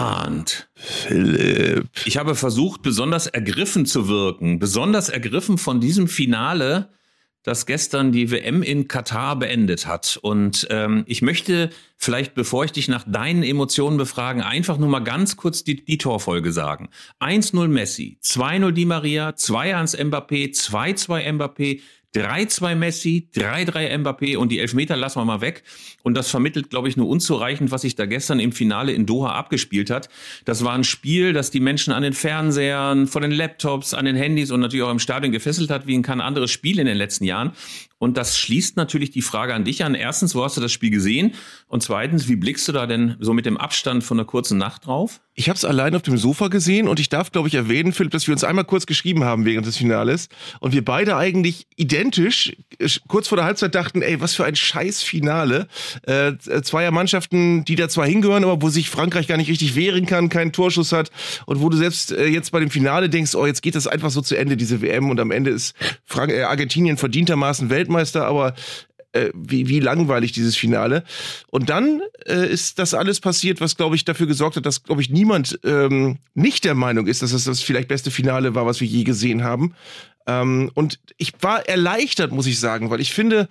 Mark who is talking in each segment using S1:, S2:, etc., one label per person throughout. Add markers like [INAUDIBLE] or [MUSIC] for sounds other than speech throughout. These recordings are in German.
S1: Arndt.
S2: Philipp.
S1: Ich habe versucht, besonders ergriffen zu wirken, besonders ergriffen von diesem Finale, das gestern die WM in Katar beendet hat. Und ähm, ich möchte vielleicht, bevor ich dich nach deinen Emotionen befragen, einfach nur mal ganz kurz die, die Torfolge sagen. 1-0 Messi, 2-0 Di Maria, 2-1 Mbappé, 2-2 Mbappé, 3-2 Messi, 3-3 Mbappé und die Elfmeter lassen wir mal weg. Und das vermittelt, glaube ich, nur unzureichend, was sich da gestern im Finale in Doha abgespielt hat. Das war ein Spiel, das die Menschen an den Fernsehern, vor den Laptops, an den Handys und natürlich auch im Stadion gefesselt hat, wie in kein anderes Spiel in den letzten Jahren. Und das schließt natürlich die Frage an dich an. Erstens, wo hast du das Spiel gesehen? Und zweitens, wie blickst du da denn so mit dem Abstand von einer kurzen Nacht drauf?
S2: Ich habe es allein auf dem Sofa gesehen und ich darf, glaube ich, erwähnen, Philipp, dass wir uns einmal kurz geschrieben haben während des Finales und wir beide eigentlich identisch kurz vor der Halbzeit dachten, ey, was für ein scheiß Finale. Äh, zweier Mannschaften, die da zwar hingehören, aber wo sich Frankreich gar nicht richtig wehren kann, keinen Torschuss hat und wo du selbst äh, jetzt bei dem Finale denkst, oh, jetzt geht das einfach so zu Ende, diese WM und am Ende ist Frank äh, Argentinien verdientermaßen Weltmeister, aber äh, wie, wie langweilig dieses Finale. Und dann äh, ist das alles passiert, was, glaube ich, dafür gesorgt hat, dass, glaube ich, niemand ähm, nicht der Meinung ist, dass es das vielleicht beste Finale war, was wir je gesehen haben. Ähm, und ich war erleichtert, muss ich sagen, weil ich finde,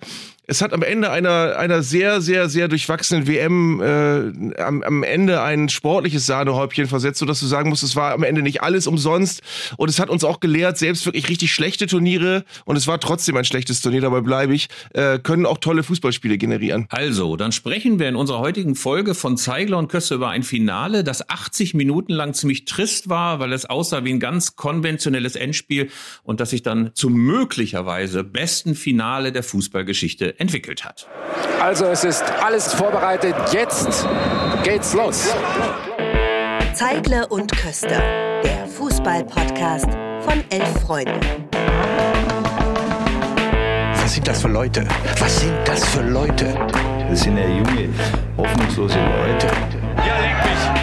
S2: es hat am Ende einer, einer sehr, sehr, sehr durchwachsenen WM äh, am, am Ende ein sportliches Sahnehäubchen versetzt, sodass du sagen musst, es war am Ende nicht alles umsonst. Und es hat uns auch gelehrt, selbst wirklich richtig schlechte Turniere, und es war trotzdem ein schlechtes Turnier, dabei bleibe ich, äh, können auch tolle Fußballspiele generieren.
S1: Also, dann sprechen wir in unserer heutigen Folge von Zeigler und Kösse über ein Finale, das 80 Minuten lang ziemlich trist war, weil es aussah wie ein ganz konventionelles Endspiel und das sich dann zum möglicherweise besten Finale der Fußballgeschichte entwickelt hat.
S3: Also es ist alles vorbereitet. Jetzt geht's los.
S4: Zeigle und Köster, der Fußball-Podcast von Elf Freunde.
S5: Was sind das für Leute? Was sind das für Leute?
S6: Das sind ja junge, hoffnungslose Leute.
S7: Ja, leck mich!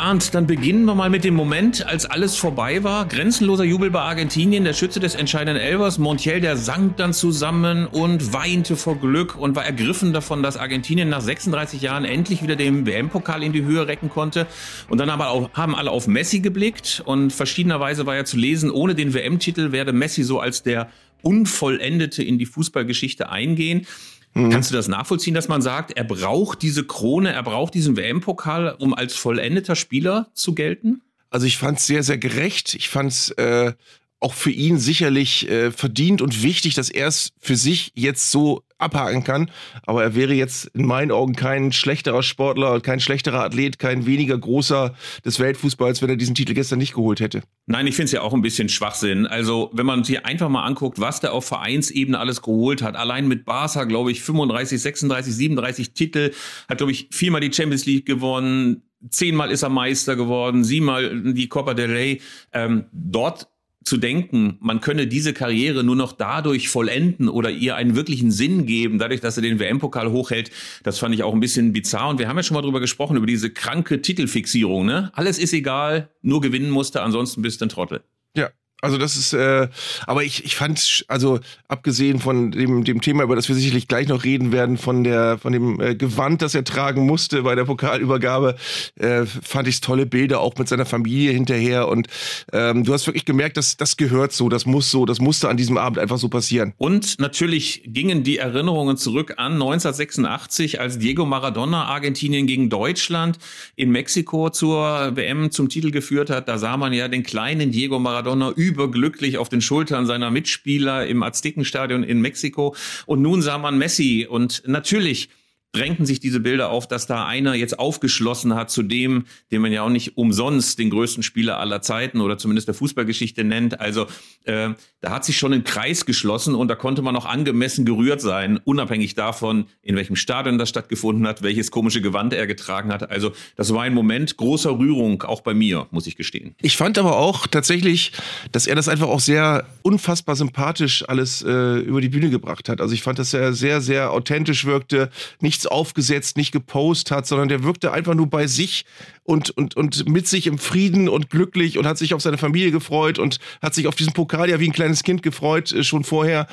S1: Arndt, dann beginnen wir mal mit dem Moment, als alles vorbei war. Grenzenloser Jubel bei Argentinien, der Schütze des entscheidenden Elvers, Montiel, der sank dann zusammen und weinte vor Glück und war ergriffen davon, dass Argentinien nach 36 Jahren endlich wieder den WM-Pokal in die Höhe recken konnte. Und dann haben, auch, haben alle auf Messi geblickt und verschiedenerweise war ja zu lesen, ohne den WM-Titel werde Messi so als der Unvollendete in die Fußballgeschichte eingehen.
S2: Mhm.
S1: Kannst du das nachvollziehen, dass man sagt, er braucht diese Krone, er braucht diesen WM-Pokal, um als vollendeter Spieler zu gelten?
S2: Also ich fand es sehr, sehr gerecht. Ich fand es äh, auch für ihn sicherlich äh, verdient und wichtig, dass er es für sich jetzt so abhaken kann. Aber er wäre jetzt in meinen Augen kein schlechterer Sportler, kein schlechterer Athlet, kein weniger großer des Weltfußballs, wenn er diesen Titel gestern nicht geholt hätte.
S1: Nein, ich finde es ja auch ein bisschen Schwachsinn. Also, wenn man sich einfach mal anguckt, was der auf Vereinsebene alles geholt hat. Allein mit Barca, glaube ich, 35, 36, 37 Titel. Hat, glaube ich, viermal die Champions League gewonnen. Zehnmal ist er Meister geworden. Siebenmal die Copa del Rey. Ähm, dort zu denken, man könne diese Karriere nur noch dadurch vollenden oder ihr einen wirklichen Sinn geben, dadurch, dass er den WM-Pokal hochhält, das fand ich auch ein bisschen bizarr. Und wir haben ja schon mal drüber gesprochen, über diese kranke Titelfixierung. Ne? Alles ist egal, nur gewinnen musste, ansonsten bist du ein Trottel.
S2: Ja, also das ist, äh, aber ich, ich fand, also abgesehen von dem, dem Thema, über das wir sicherlich gleich noch reden werden, von der, von dem äh, Gewand, das er tragen musste bei der Pokalübergabe, äh, fand ich tolle Bilder auch mit seiner Familie hinterher und ähm, du hast wirklich gemerkt, dass das gehört so, das muss so, das musste an diesem Abend einfach so passieren.
S1: Und natürlich gingen die Erinnerungen zurück an 1986, als Diego Maradona Argentinien gegen Deutschland in Mexiko zur WM zum Titel geführt hat. Da sah man ja den kleinen Diego Maradona überglücklich auf den Schultern seiner Mitspieler im Aztekenstadion in Mexiko. Und nun sah man Messi. Und natürlich drängten sich diese Bilder auf, dass da einer jetzt aufgeschlossen hat zu dem, den man ja auch nicht umsonst den größten Spieler aller Zeiten oder zumindest der Fußballgeschichte nennt. Also äh, da hat sich schon ein Kreis geschlossen und da konnte man auch angemessen gerührt sein, unabhängig davon, in welchem Stadion das stattgefunden hat, welches komische Gewand er getragen hat. Also das war ein Moment großer Rührung, auch bei mir, muss ich gestehen.
S2: Ich fand aber auch tatsächlich, dass er das einfach auch sehr unfassbar sympathisch alles äh, über die Bühne gebracht hat. Also ich fand, dass er sehr, sehr authentisch wirkte, nicht nichts aufgesetzt, nicht gepostet hat, sondern der wirkte einfach nur bei sich und, und, und mit sich im Frieden und glücklich und hat sich auf seine Familie gefreut und hat sich auf diesen Pokal ja wie ein kleines Kind gefreut, äh, schon vorher.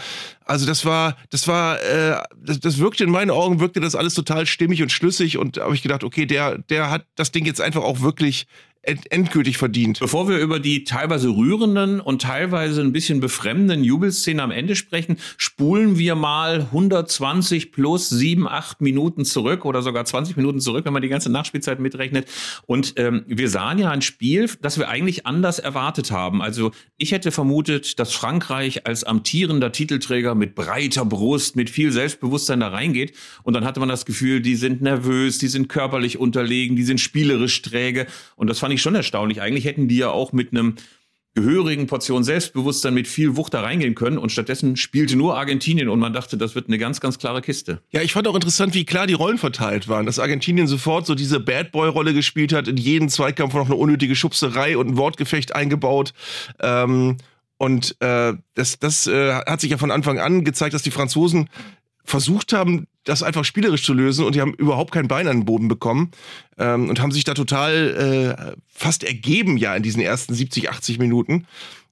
S2: Also das war, das war, äh, das, das wirkte in meinen Augen, wirkte das alles total stimmig und schlüssig und habe ich gedacht, okay, der, der hat das Ding jetzt einfach auch wirklich endgültig verdient.
S1: Bevor wir über die teilweise rührenden und teilweise ein bisschen befremdenden Jubelszenen am Ende sprechen, spulen wir mal 120 plus 7, 8 Minuten zurück oder sogar 20 Minuten zurück, wenn man die ganze Nachspielzeit mitrechnet. Und ähm, wir sahen ja ein Spiel, das wir eigentlich anders erwartet haben. Also ich hätte vermutet, dass Frankreich als amtierender Titelträger mit breiter Brust, mit viel Selbstbewusstsein da reingeht. Und dann hatte man das Gefühl, die sind nervös, die sind körperlich unterlegen, die sind spielerisch träge. Und das fand ich schon erstaunlich. Eigentlich hätten die ja auch mit einem gehörigen Portion Selbstbewusstsein mit viel Wucht da reingehen können und stattdessen spielte nur Argentinien und man dachte, das wird eine ganz, ganz klare Kiste.
S2: Ja, ich fand auch interessant, wie klar die Rollen verteilt waren, dass Argentinien sofort so diese Bad Boy-Rolle gespielt hat, in jeden Zweikampf noch eine unnötige Schubserei und ein Wortgefecht eingebaut. Ähm, und äh, das, das äh, hat sich ja von Anfang an gezeigt, dass die Franzosen versucht haben, das einfach spielerisch zu lösen und die haben überhaupt kein Bein an den Boden bekommen ähm, und haben sich da total äh, fast ergeben ja in diesen ersten 70, 80 Minuten.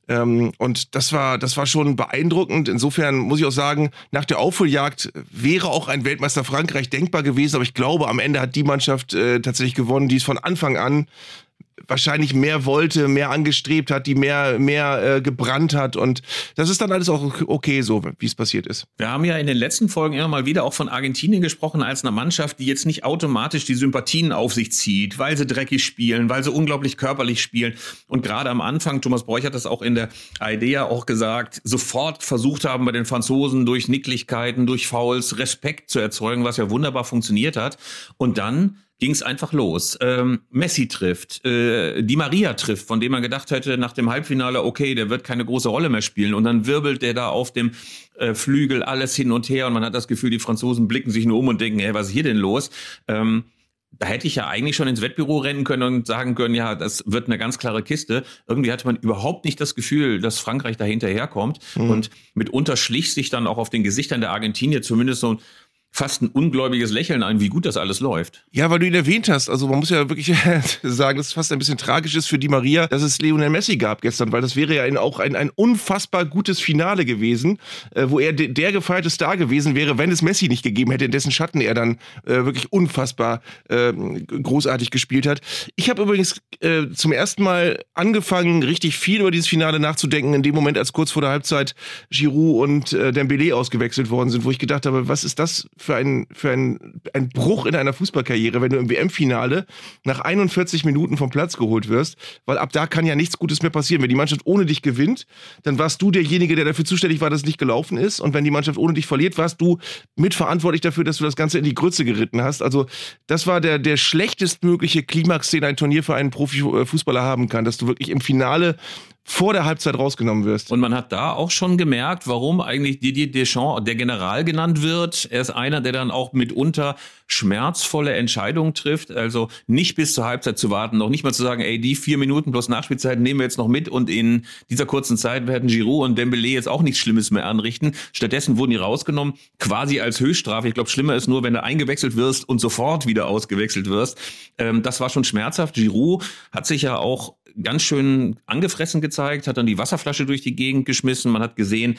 S2: Ähm, und das war, das war schon beeindruckend. Insofern muss ich auch sagen, nach der Aufholjagd wäre auch ein Weltmeister Frankreich denkbar gewesen, aber ich glaube, am Ende hat die Mannschaft äh, tatsächlich gewonnen, die es von Anfang an wahrscheinlich mehr wollte, mehr angestrebt hat, die mehr, mehr äh, gebrannt hat. Und das ist dann alles auch okay so, wie es passiert ist.
S1: Wir haben ja in den letzten Folgen immer mal wieder auch von Argentinien gesprochen als einer Mannschaft, die jetzt nicht automatisch die Sympathien auf sich zieht, weil sie dreckig spielen, weil sie unglaublich körperlich spielen. Und gerade am Anfang, Thomas Bräuch hat das auch in der Idea auch gesagt, sofort versucht haben bei den Franzosen durch Nicklichkeiten, durch Fouls Respekt zu erzeugen, was ja wunderbar funktioniert hat. Und dann ging es einfach los. Ähm, Messi trifft, äh, Di Maria trifft, von dem man gedacht hätte nach dem Halbfinale, okay, der wird keine große Rolle mehr spielen. Und dann wirbelt der da auf dem äh, Flügel alles hin und her und man hat das Gefühl, die Franzosen blicken sich nur um und denken, hey, was ist hier denn los? Ähm, da hätte ich ja eigentlich schon ins Wettbüro rennen können und sagen können, ja, das wird eine ganz klare Kiste. Irgendwie hatte man überhaupt nicht das Gefühl, dass Frankreich da hinterherkommt. Mhm. Und mitunter schlich sich dann auch auf den Gesichtern der Argentinier zumindest so fast ein ungläubiges Lächeln ein, wie gut das alles läuft.
S2: Ja, weil du ihn erwähnt hast. Also man muss ja wirklich [LAUGHS] sagen, dass es fast ein bisschen tragisch ist für die Maria, dass es Lionel Messi gab gestern, weil das wäre ja auch ein, ein unfassbar gutes Finale gewesen, äh, wo er de der gefeierte Star gewesen wäre, wenn es Messi nicht gegeben hätte, in dessen Schatten er dann äh, wirklich unfassbar äh, großartig gespielt hat. Ich habe übrigens äh, zum ersten Mal angefangen, richtig viel über dieses Finale nachzudenken, in dem Moment, als kurz vor der Halbzeit Giroud und äh, Dembélé ausgewechselt worden sind, wo ich gedacht habe, was ist das für ein, für ein, ein Bruch in einer Fußballkarriere, wenn du im WM-Finale nach 41 Minuten vom Platz geholt wirst, weil ab da kann ja nichts Gutes mehr passieren. Wenn die Mannschaft ohne dich gewinnt, dann warst du derjenige, der dafür zuständig war, dass es nicht gelaufen ist. Und wenn die Mannschaft ohne dich verliert, warst du mitverantwortlich dafür, dass du das Ganze in die Grütze geritten hast. Also das war der, der schlechtestmögliche Klimax, den ein Turnier für einen Profifußballer haben kann, dass du wirklich im Finale vor der Halbzeit rausgenommen wirst.
S1: Und man hat da auch schon gemerkt, warum eigentlich Didier Deschamps der General genannt wird. Er ist einer, der dann auch mitunter schmerzvolle Entscheidungen trifft. Also nicht bis zur Halbzeit zu warten, noch nicht mal zu sagen, ey, die vier Minuten plus Nachspielzeit nehmen wir jetzt noch mit und in dieser kurzen Zeit werden Giroud und Dembele jetzt auch nichts Schlimmes mehr anrichten. Stattdessen wurden die rausgenommen, quasi als Höchststrafe. Ich glaube, schlimmer ist nur, wenn du eingewechselt wirst und sofort wieder ausgewechselt wirst. Ähm, das war schon schmerzhaft. Giroud hat sich ja auch ganz schön angefressen gezeigt, hat dann die Wasserflasche durch die Gegend geschmissen. Man hat gesehen,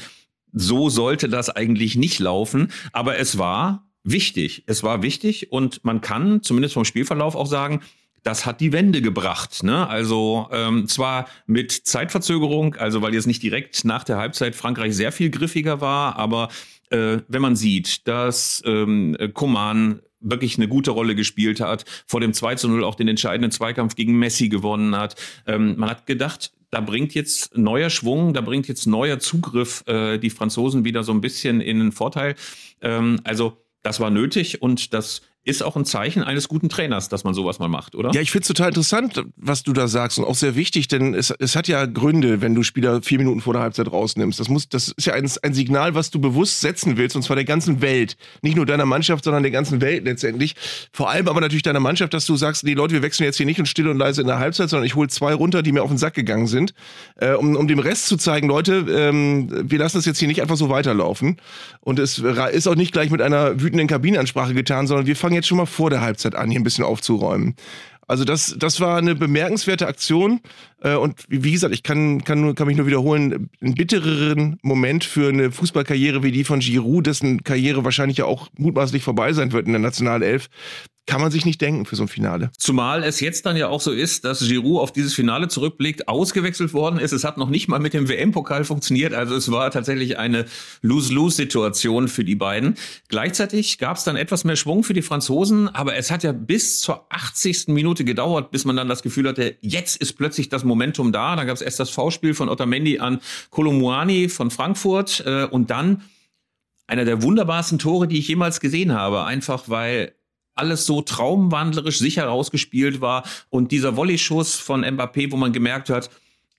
S1: so sollte das eigentlich nicht laufen. Aber es war wichtig. Es war wichtig und man kann zumindest vom Spielverlauf auch sagen, das hat die Wende gebracht. Ne? Also ähm, zwar mit Zeitverzögerung, also weil jetzt nicht direkt nach der Halbzeit Frankreich sehr viel griffiger war, aber äh, wenn man sieht, dass ähm, Coman wirklich eine gute Rolle gespielt hat, vor dem 2 zu 0 auch den entscheidenden Zweikampf gegen Messi gewonnen hat. Ähm, man hat gedacht, da bringt jetzt neuer Schwung, da bringt jetzt neuer Zugriff äh, die Franzosen wieder so ein bisschen in den Vorteil. Ähm, also das war nötig und das ist auch ein Zeichen eines guten Trainers, dass man sowas mal macht, oder?
S2: Ja, ich finde es total interessant, was du da sagst und auch sehr wichtig, denn es, es hat ja Gründe, wenn du Spieler vier Minuten vor der Halbzeit rausnimmst. Das, muss, das ist ja ein, ein Signal, was du bewusst setzen willst und zwar der ganzen Welt. Nicht nur deiner Mannschaft, sondern der ganzen Welt letztendlich. Vor allem aber natürlich deiner Mannschaft, dass du sagst, nee Leute, wir wechseln jetzt hier nicht und still und leise in der Halbzeit, sondern ich hole zwei runter, die mir auf den Sack gegangen sind, äh, um, um dem Rest zu zeigen, Leute, ähm, wir lassen das jetzt hier nicht einfach so weiterlaufen. Und es ist auch nicht gleich mit einer wütenden Kabinenansprache getan, sondern wir fangen jetzt schon mal vor der Halbzeit an, hier ein bisschen aufzuräumen. Also das, das war eine bemerkenswerte Aktion. Äh, und wie gesagt, ich kann, kann, nur, kann mich nur wiederholen, einen bittereren Moment für eine Fußballkarriere wie die von Giroud, dessen Karriere wahrscheinlich ja auch mutmaßlich vorbei sein wird in der Nationalelf, kann man sich nicht denken für so ein Finale.
S1: Zumal es jetzt dann ja auch so ist, dass Giroud auf dieses Finale zurückblickt, ausgewechselt worden ist. Es hat noch nicht mal mit dem WM-Pokal funktioniert. Also es war tatsächlich eine Lose-Lose-Situation für die beiden. Gleichzeitig gab es dann etwas mehr Schwung für die Franzosen, aber es hat ja bis zur 80. Minute gedauert, bis man dann das Gefühl hatte, jetzt ist plötzlich das Momentum da. Da gab es erst das V-Spiel von Otamendi an Kolomuani von Frankfurt äh, und dann einer der wunderbarsten Tore, die ich jemals gesehen habe. Einfach weil alles so traumwandlerisch sicher rausgespielt war und dieser Volley-Schuss von Mbappé, wo man gemerkt hat,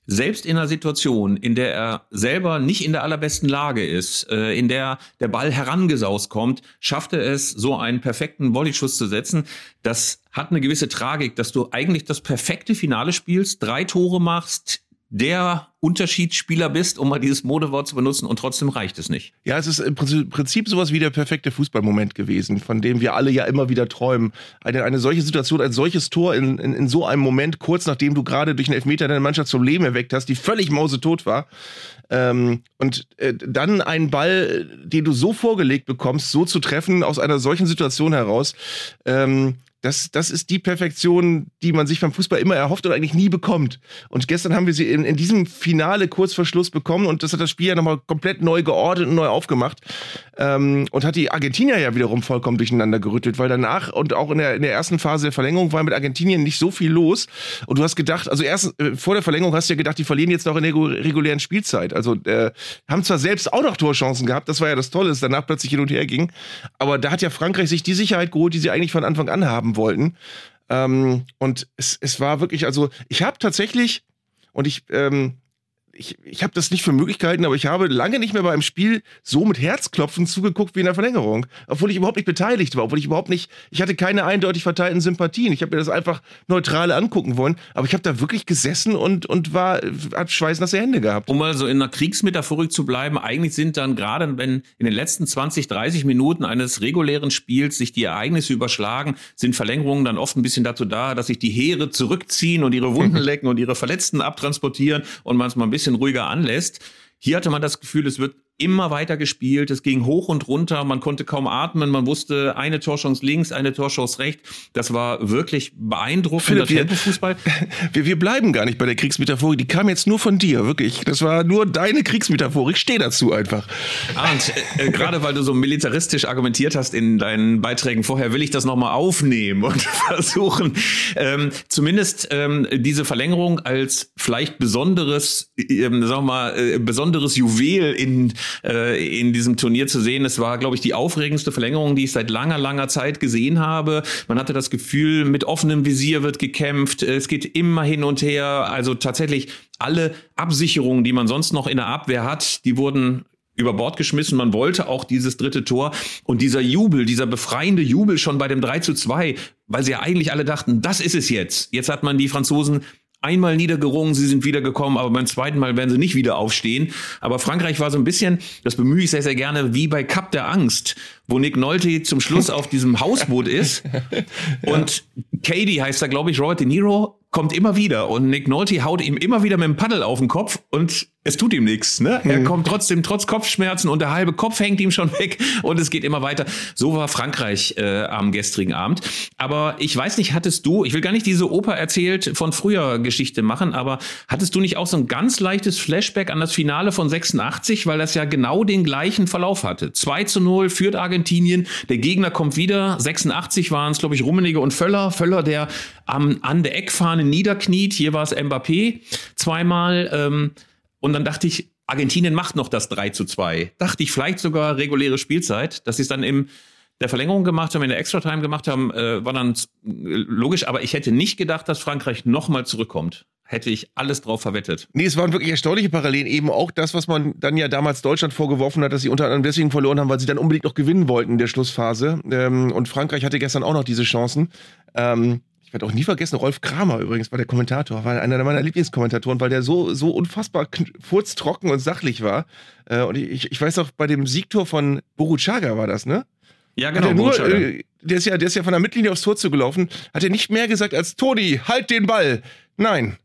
S1: selbst in einer Situation, in der er selber nicht in der allerbesten Lage ist, äh, in der der Ball herangesaust kommt, schafft er es, so einen perfekten Volleyschuss zu setzen. Das hat eine gewisse Tragik, dass du eigentlich das perfekte Finale spielst, drei Tore machst, der Unterschiedsspieler bist, um mal dieses Modewort zu benutzen, und trotzdem reicht es nicht.
S2: Ja, es ist im Prinzip sowas wie der perfekte Fußballmoment gewesen, von dem wir alle ja immer wieder träumen. Eine, eine solche Situation, ein solches Tor in, in, in so einem Moment, kurz nachdem du gerade durch einen Elfmeter deine Mannschaft zum Leben erweckt hast, die völlig mausetot war. Ähm, und äh, dann einen Ball, den du so vorgelegt bekommst, so zu treffen, aus einer solchen Situation heraus. Ähm, das, das ist die Perfektion, die man sich beim Fußball immer erhofft und eigentlich nie bekommt. Und gestern haben wir sie in, in diesem Finale kurz vor Schluss bekommen und das hat das Spiel ja nochmal komplett neu geordnet und neu aufgemacht. Ähm, und hat die Argentinier ja wiederum vollkommen durcheinander gerüttelt, weil danach und auch in der, in der ersten Phase der Verlängerung war mit Argentinien nicht so viel los. Und du hast gedacht, also erst äh, vor der Verlängerung hast du ja gedacht, die verlieren jetzt noch in der regulären Spielzeit. Also äh, haben zwar selbst auch noch Torchancen gehabt, das war ja das Tolle, dass danach plötzlich hin und her ging. Aber da hat ja Frankreich sich die Sicherheit geholt, die sie eigentlich von Anfang an haben wollten. Ähm, und es, es war wirklich, also ich habe tatsächlich, und ich, ähm, ich, ich habe das nicht für Möglichkeiten, aber ich habe lange nicht mehr bei einem Spiel so mit Herzklopfen zugeguckt wie in der Verlängerung. Obwohl ich überhaupt nicht beteiligt war, obwohl ich überhaupt nicht, ich hatte keine eindeutig verteilten Sympathien. Ich habe mir das einfach neutral angucken wollen, aber ich habe da wirklich gesessen und, und war, hab schweißnasse Hände gehabt.
S1: Um mal so in einer Kriegsmetaphorik zu bleiben, eigentlich sind dann gerade, wenn in den letzten 20, 30 Minuten eines regulären Spiels sich die Ereignisse überschlagen, sind Verlängerungen dann oft ein bisschen dazu da, dass sich die Heere zurückziehen und ihre Wunden [LAUGHS] lecken und ihre Verletzten abtransportieren und man es mal ein bisschen bisschen ruhiger anlässt. Hier hatte man das Gefühl, es wird immer weiter gespielt. Es ging hoch und runter. Man konnte kaum atmen. Man wusste eine Torchance links, eine Torchance rechts. Das war wirklich beeindruckender
S2: Tempofußball. [LAUGHS] Wir, wir bleiben gar nicht bei der Kriegsmetaphorik. Die kam jetzt nur von dir, wirklich. Das war nur deine Kriegsmetaphorik. Ich stehe dazu einfach.
S1: Und äh, gerade weil du so militaristisch argumentiert hast in deinen Beiträgen vorher, will ich das nochmal aufnehmen und [LAUGHS] versuchen, ähm, zumindest ähm, diese Verlängerung als vielleicht besonderes, ähm, sagen wir mal, äh, besonderes Juwel in äh, in diesem Turnier zu sehen. Es war, glaube ich, die aufregendste Verlängerung, die ich seit langer, langer Zeit gesehen habe. Man hatte das Gefühl, mit offenem Visier wird gekämpft. Es geht immer hin und her. Also tatsächlich alle Absicherungen, die man sonst noch in der Abwehr hat, die wurden über Bord geschmissen. Man wollte auch dieses dritte Tor und dieser Jubel, dieser befreiende Jubel schon bei dem 3 zu 2, weil sie ja eigentlich alle dachten, das ist es jetzt. Jetzt hat man die Franzosen einmal niedergerungen, sie sind wiedergekommen, aber beim zweiten Mal werden sie nicht wieder aufstehen. Aber Frankreich war so ein bisschen, das bemühe ich sehr, sehr gerne, wie bei Cup der Angst, wo Nick Nolte zum Schluss auf diesem [LAUGHS] Hausboot ist. Und Katie heißt da, glaube ich, Robert De Niro, kommt immer wieder und Nick Nolte haut ihm immer wieder mit dem Paddel auf den Kopf und es tut ihm nichts. Ne? Er mhm. kommt trotzdem trotz Kopfschmerzen und der halbe Kopf [LAUGHS] hängt ihm schon weg und es geht immer weiter. So war Frankreich äh, am gestrigen Abend. Aber ich weiß nicht, hattest du, ich will gar nicht diese Oper erzählt von früher Geschichte machen, aber hattest du nicht auch so ein ganz leichtes Flashback an das Finale von 86, weil das ja genau den gleichen Verlauf hatte. 2 zu 0 führt Argentinien, der Gegner kommt wieder. 86 waren es, glaube ich, Rummenigge und Völler. Völler, der am, an der Eckfahne niederkniet. Hier war es Mbappé zweimal. Ähm, und dann dachte ich, Argentinien macht noch das 3 zu 2. Dachte ich vielleicht sogar reguläre Spielzeit, dass sie es dann im der Verlängerung gemacht haben, in der Extra-Time gemacht haben, äh, war dann äh, logisch. Aber ich hätte nicht gedacht, dass Frankreich nochmal zurückkommt. Hätte ich alles drauf verwettet.
S2: Nee, es waren wirklich erstaunliche Parallelen. Eben auch das, was man dann ja damals Deutschland vorgeworfen hat, dass sie unter anderem deswegen verloren haben, weil sie dann unbedingt noch gewinnen wollten in der Schlussphase. Ähm, und Frankreich hatte gestern auch noch diese Chancen. Ähm, ich werde auch nie vergessen, Rolf Kramer übrigens war der Kommentator, war einer meiner Lieblingskommentatoren, weil der so, so unfassbar furztrocken und sachlich war. Äh, und ich, ich weiß auch, bei dem Siegtor von Boruchaga war das, ne?
S1: Ja, genau.
S2: nur, äh, der, ist ja, der ist ja von der Mittellinie aufs Tor zugelaufen, hat er nicht mehr gesagt als Toni, halt den Ball. Nein.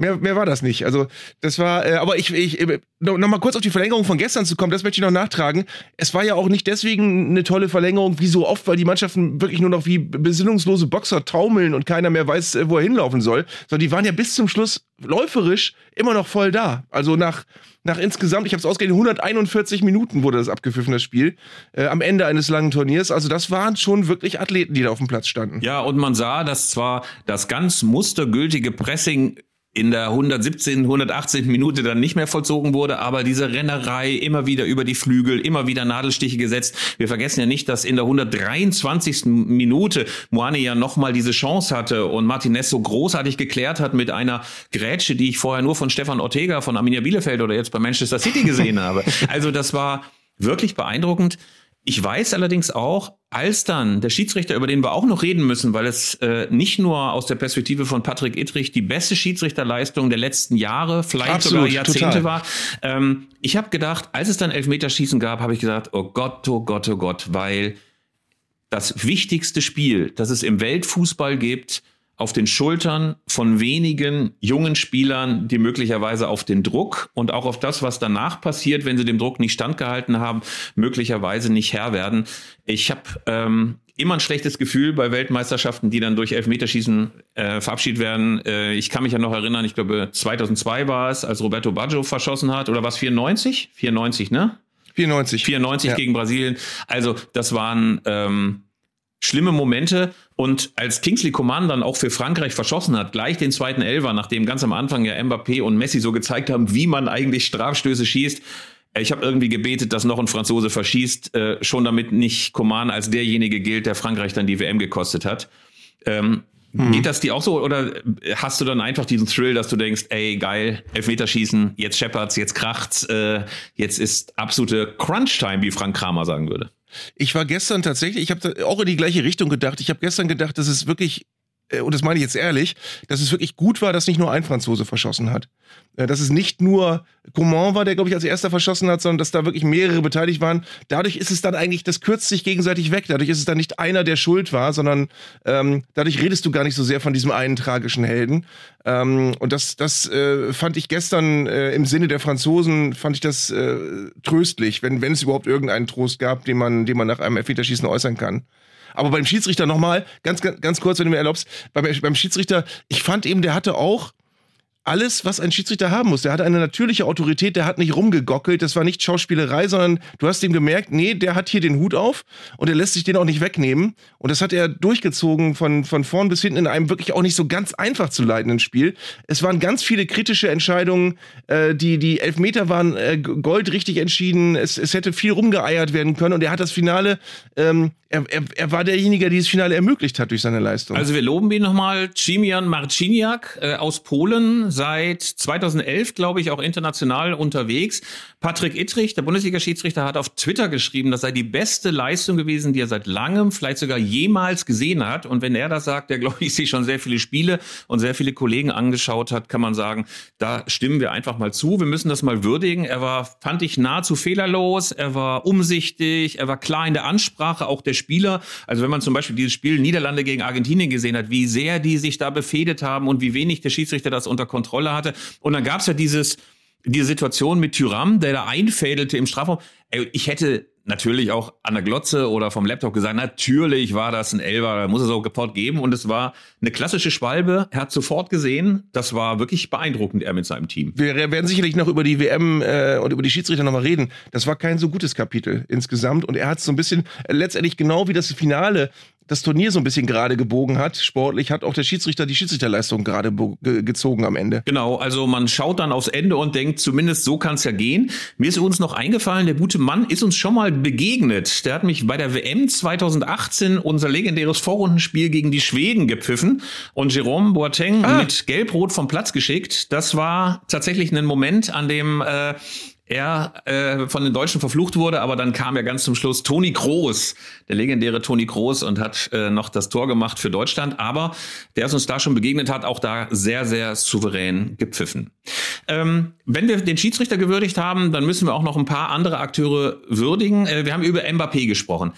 S2: Mehr, mehr war das nicht. Also, das war, äh, aber ich, ich äh, noch, noch mal kurz auf die Verlängerung von gestern zu kommen, das möchte ich noch nachtragen. Es war ja auch nicht deswegen eine tolle Verlängerung, wie so oft, weil die Mannschaften wirklich nur noch wie besinnungslose Boxer taumeln und keiner mehr weiß, äh, wo er hinlaufen soll, sondern die waren ja bis zum Schluss läuferisch immer noch voll da. Also nach, nach insgesamt, ich habe es ausgerechnet, 141 Minuten wurde das abgepfiffen, das Spiel, äh, am Ende eines langen Turniers. Also das waren schon wirklich Athleten, die da auf dem Platz standen.
S1: Ja, und man sah, dass zwar das ganz mustergültige Pressing in der 117., 118. Minute dann nicht mehr vollzogen wurde, aber diese Rennerei immer wieder über die Flügel, immer wieder Nadelstiche gesetzt. Wir vergessen ja nicht, dass in der 123. Minute Moane ja nochmal diese Chance hatte und Martinez so großartig geklärt hat mit einer Grätsche, die ich vorher nur von Stefan Ortega von Arminia Bielefeld oder jetzt bei Manchester City gesehen [LAUGHS] habe. Also das war wirklich beeindruckend. Ich weiß allerdings auch, als dann der Schiedsrichter, über den wir auch noch reden müssen, weil es äh, nicht nur aus der Perspektive von Patrick Ittrich die beste Schiedsrichterleistung der letzten Jahre, vielleicht
S2: Absolut,
S1: sogar Jahrzehnte
S2: total.
S1: war. Ähm, ich habe gedacht, als es dann Elfmeterschießen gab, habe ich gesagt, oh Gott, oh Gott, oh Gott, weil das wichtigste Spiel, das es im Weltfußball gibt, auf den Schultern von wenigen jungen Spielern, die möglicherweise auf den Druck und auch auf das, was danach passiert, wenn sie dem Druck nicht standgehalten haben, möglicherweise nicht Herr werden. Ich habe ähm, immer ein schlechtes Gefühl bei Weltmeisterschaften, die dann durch Elfmeterschießen äh, verabschiedet werden. Äh, ich kann mich ja noch erinnern, ich glaube 2002 war es, als Roberto Baggio verschossen hat, oder was 94? 94, ne?
S2: 94.
S1: 94
S2: Ja.
S1: gegen Brasilien. Also das waren ähm, schlimme Momente. Und als Kingsley Coman dann auch für Frankreich verschossen hat, gleich den zweiten Elfer, nachdem ganz am Anfang ja Mbappé und Messi so gezeigt haben, wie man eigentlich Strafstöße schießt. äh, Ich habe irgendwie gebetet, dass noch ein Franzose verschießt, äh, schon damit nicht Coman als derjenige gilt, der Frankreich dann die WM gekostet hat. Ähm, Geht das dir auch so oder hast du dann einfach diesen Thrill, dass du denkst, ey geil, Elfmeterschießen, jetzt scheppert's, jetzt kracht's, äh, jetzt ist absolute Crunch-Time, wie Frank Kramer sagen würde.
S2: Ich war gestern tatsächlich, ich habe auch in die gleiche Richtung gedacht. Ich habe gestern gedacht, dass es wirklich, und das meine ich jetzt ehrlich, dass es wirklich gut war, dass nicht nur ein Franzose verschossen hat. Äh, Dass es nicht nur Coman war, der, glaube ich, als erster verschossen hat, sondern dass da wirklich mehrere beteiligt waren. Dadurch ist es dann eigentlich, das kürzt sich gegenseitig weg. Dadurch ist es dann nicht einer, der schuld war, sondern ähm, dadurch redest du gar nicht so sehr von diesem einen tragischen Helden. Ähm, und das, das äh, fand ich gestern äh, im Sinne der Franzosen, fand ich das äh, tröstlich, wenn, wenn es überhaupt irgendeinen Trost gab, den man, den man nach einem Elfmeterschießen äußern kann. Aber beim Schiedsrichter nochmal, ganz, ganz, ganz kurz, wenn du mir erlaubst, beim, beim Schiedsrichter, ich fand eben, der hatte auch alles, was ein Schiedsrichter haben muss. Der hatte eine natürliche Autorität, der hat nicht rumgegockelt, das war nicht Schauspielerei, sondern du hast ihm gemerkt, nee, der hat hier den Hut auf und er lässt sich den auch nicht wegnehmen. Und das hat er durchgezogen von, von vorn bis hinten in einem wirklich auch nicht so ganz einfach zu leitenden Spiel. Es waren ganz viele kritische Entscheidungen, äh, die, die Elfmeter waren äh, goldrichtig entschieden, es, es hätte viel rumgeeiert werden können und er hat das Finale, ähm, er, er, er war derjenige, der dieses Finale ermöglicht hat durch seine Leistung.
S1: Also wir loben ihn nochmal. Cimian Marciniak äh, aus Polen, seit 2011, glaube ich, auch international unterwegs. Patrick Ittrich, der Bundesliga-Schiedsrichter, hat auf Twitter geschrieben, das sei die beste Leistung gewesen, die er seit langem, vielleicht sogar jemals gesehen hat. Und wenn er das sagt, der, [LAUGHS] glaube ich, sich schon sehr viele Spiele und sehr viele Kollegen angeschaut hat, kann man sagen, da stimmen wir einfach mal zu. Wir müssen das mal würdigen. Er war, fand ich, nahezu fehlerlos. Er war umsichtig. Er war klar in der Ansprache auch der Spieler. Also wenn man zum Beispiel dieses Spiel Niederlande gegen Argentinien gesehen hat, wie sehr die sich da befehdet haben und wie wenig der Schiedsrichter das unter Kontrolle hatte. Und dann gab es ja dieses, diese Situation mit Tyram, der da einfädelte im Strafraum. Ey, Ich hätte natürlich auch an der Glotze oder vom Laptop gesagt, natürlich war das ein Elfer, da muss es auch Report geben. Und es war eine klassische Schwalbe. Er hat sofort gesehen, das war wirklich beeindruckend, er mit seinem Team.
S2: Wir werden sicherlich noch über die WM äh, und über die Schiedsrichter nochmal reden. Das war kein so gutes Kapitel insgesamt. Und er hat so ein bisschen, äh, letztendlich genau wie das Finale, das Turnier so ein bisschen gerade gebogen hat, sportlich, hat auch der Schiedsrichter die Schiedsrichterleistung gerade ge gezogen am Ende.
S1: Genau, also man schaut dann aufs Ende und denkt, zumindest so kann es ja gehen. Mir ist uns noch eingefallen, der gute Mann ist uns schon mal begegnet. Der hat mich bei der WM 2018 unser legendäres Vorrundenspiel gegen die Schweden gepfiffen und Jerome Boateng ah. mit Gelb-Rot vom Platz geschickt. Das war tatsächlich ein Moment, an dem äh, er äh, von den Deutschen verflucht wurde, aber dann kam ja ganz zum Schluss Toni Kroos, der legendäre Toni Kroos und hat äh, noch das Tor gemacht für Deutschland, aber der es uns da schon begegnet hat, auch da sehr, sehr souverän gepfiffen. Ähm, wenn wir den Schiedsrichter gewürdigt haben, dann müssen wir auch noch ein paar andere Akteure würdigen. Äh, wir haben über Mbappé gesprochen.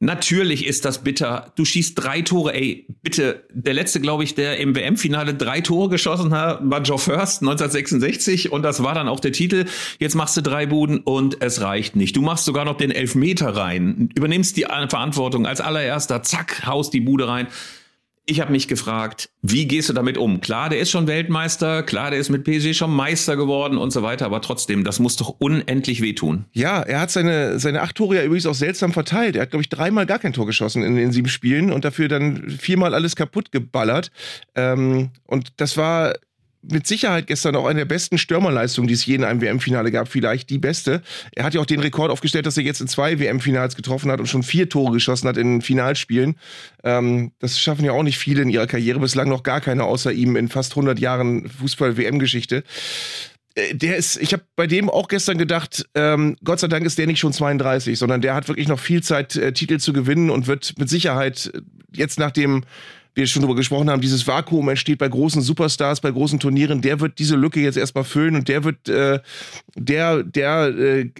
S1: Natürlich ist das bitter. Du schießt drei Tore, ey, bitte. Der letzte, glaube ich, der im WM-Finale drei Tore geschossen hat, war Joe First 1966 und das war dann auch der Titel. Jetzt machst du drei Buden und es reicht nicht. Du machst sogar noch den Elfmeter rein, übernimmst die Verantwortung als allererster, zack, haust die Bude rein ich habe mich gefragt, wie gehst du damit um? Klar, der ist schon Weltmeister, klar, der ist mit PSG schon Meister geworden und so weiter, aber trotzdem, das muss doch unendlich wehtun.
S2: Ja, er hat seine, seine acht Tore ja übrigens auch seltsam verteilt. Er hat, glaube ich, dreimal gar kein Tor geschossen in den sieben Spielen und dafür dann viermal alles kaputt geballert. Ähm, und das war mit Sicherheit gestern auch eine der besten Stürmerleistungen, die es je in einem WM-Finale gab, vielleicht die beste. Er hat ja auch den Rekord aufgestellt, dass er jetzt in zwei WM-Finals getroffen hat und schon vier Tore geschossen hat in Finalspielen. Ähm, das schaffen ja auch nicht viele in ihrer Karriere, bislang noch gar keine außer ihm in fast 100 Jahren Fußball-WM-Geschichte äh, der ist, ich habe bei dem auch gestern gedacht, ähm, Gott sei Dank ist der nicht schon 32, sondern der hat wirklich noch viel Zeit, äh, Titel zu gewinnen und wird mit Sicherheit äh, jetzt nach dem wir schon darüber gesprochen haben, dieses Vakuum entsteht bei großen Superstars, bei großen Turnieren, der wird diese Lücke jetzt erstmal füllen und der wird äh, der, der äh,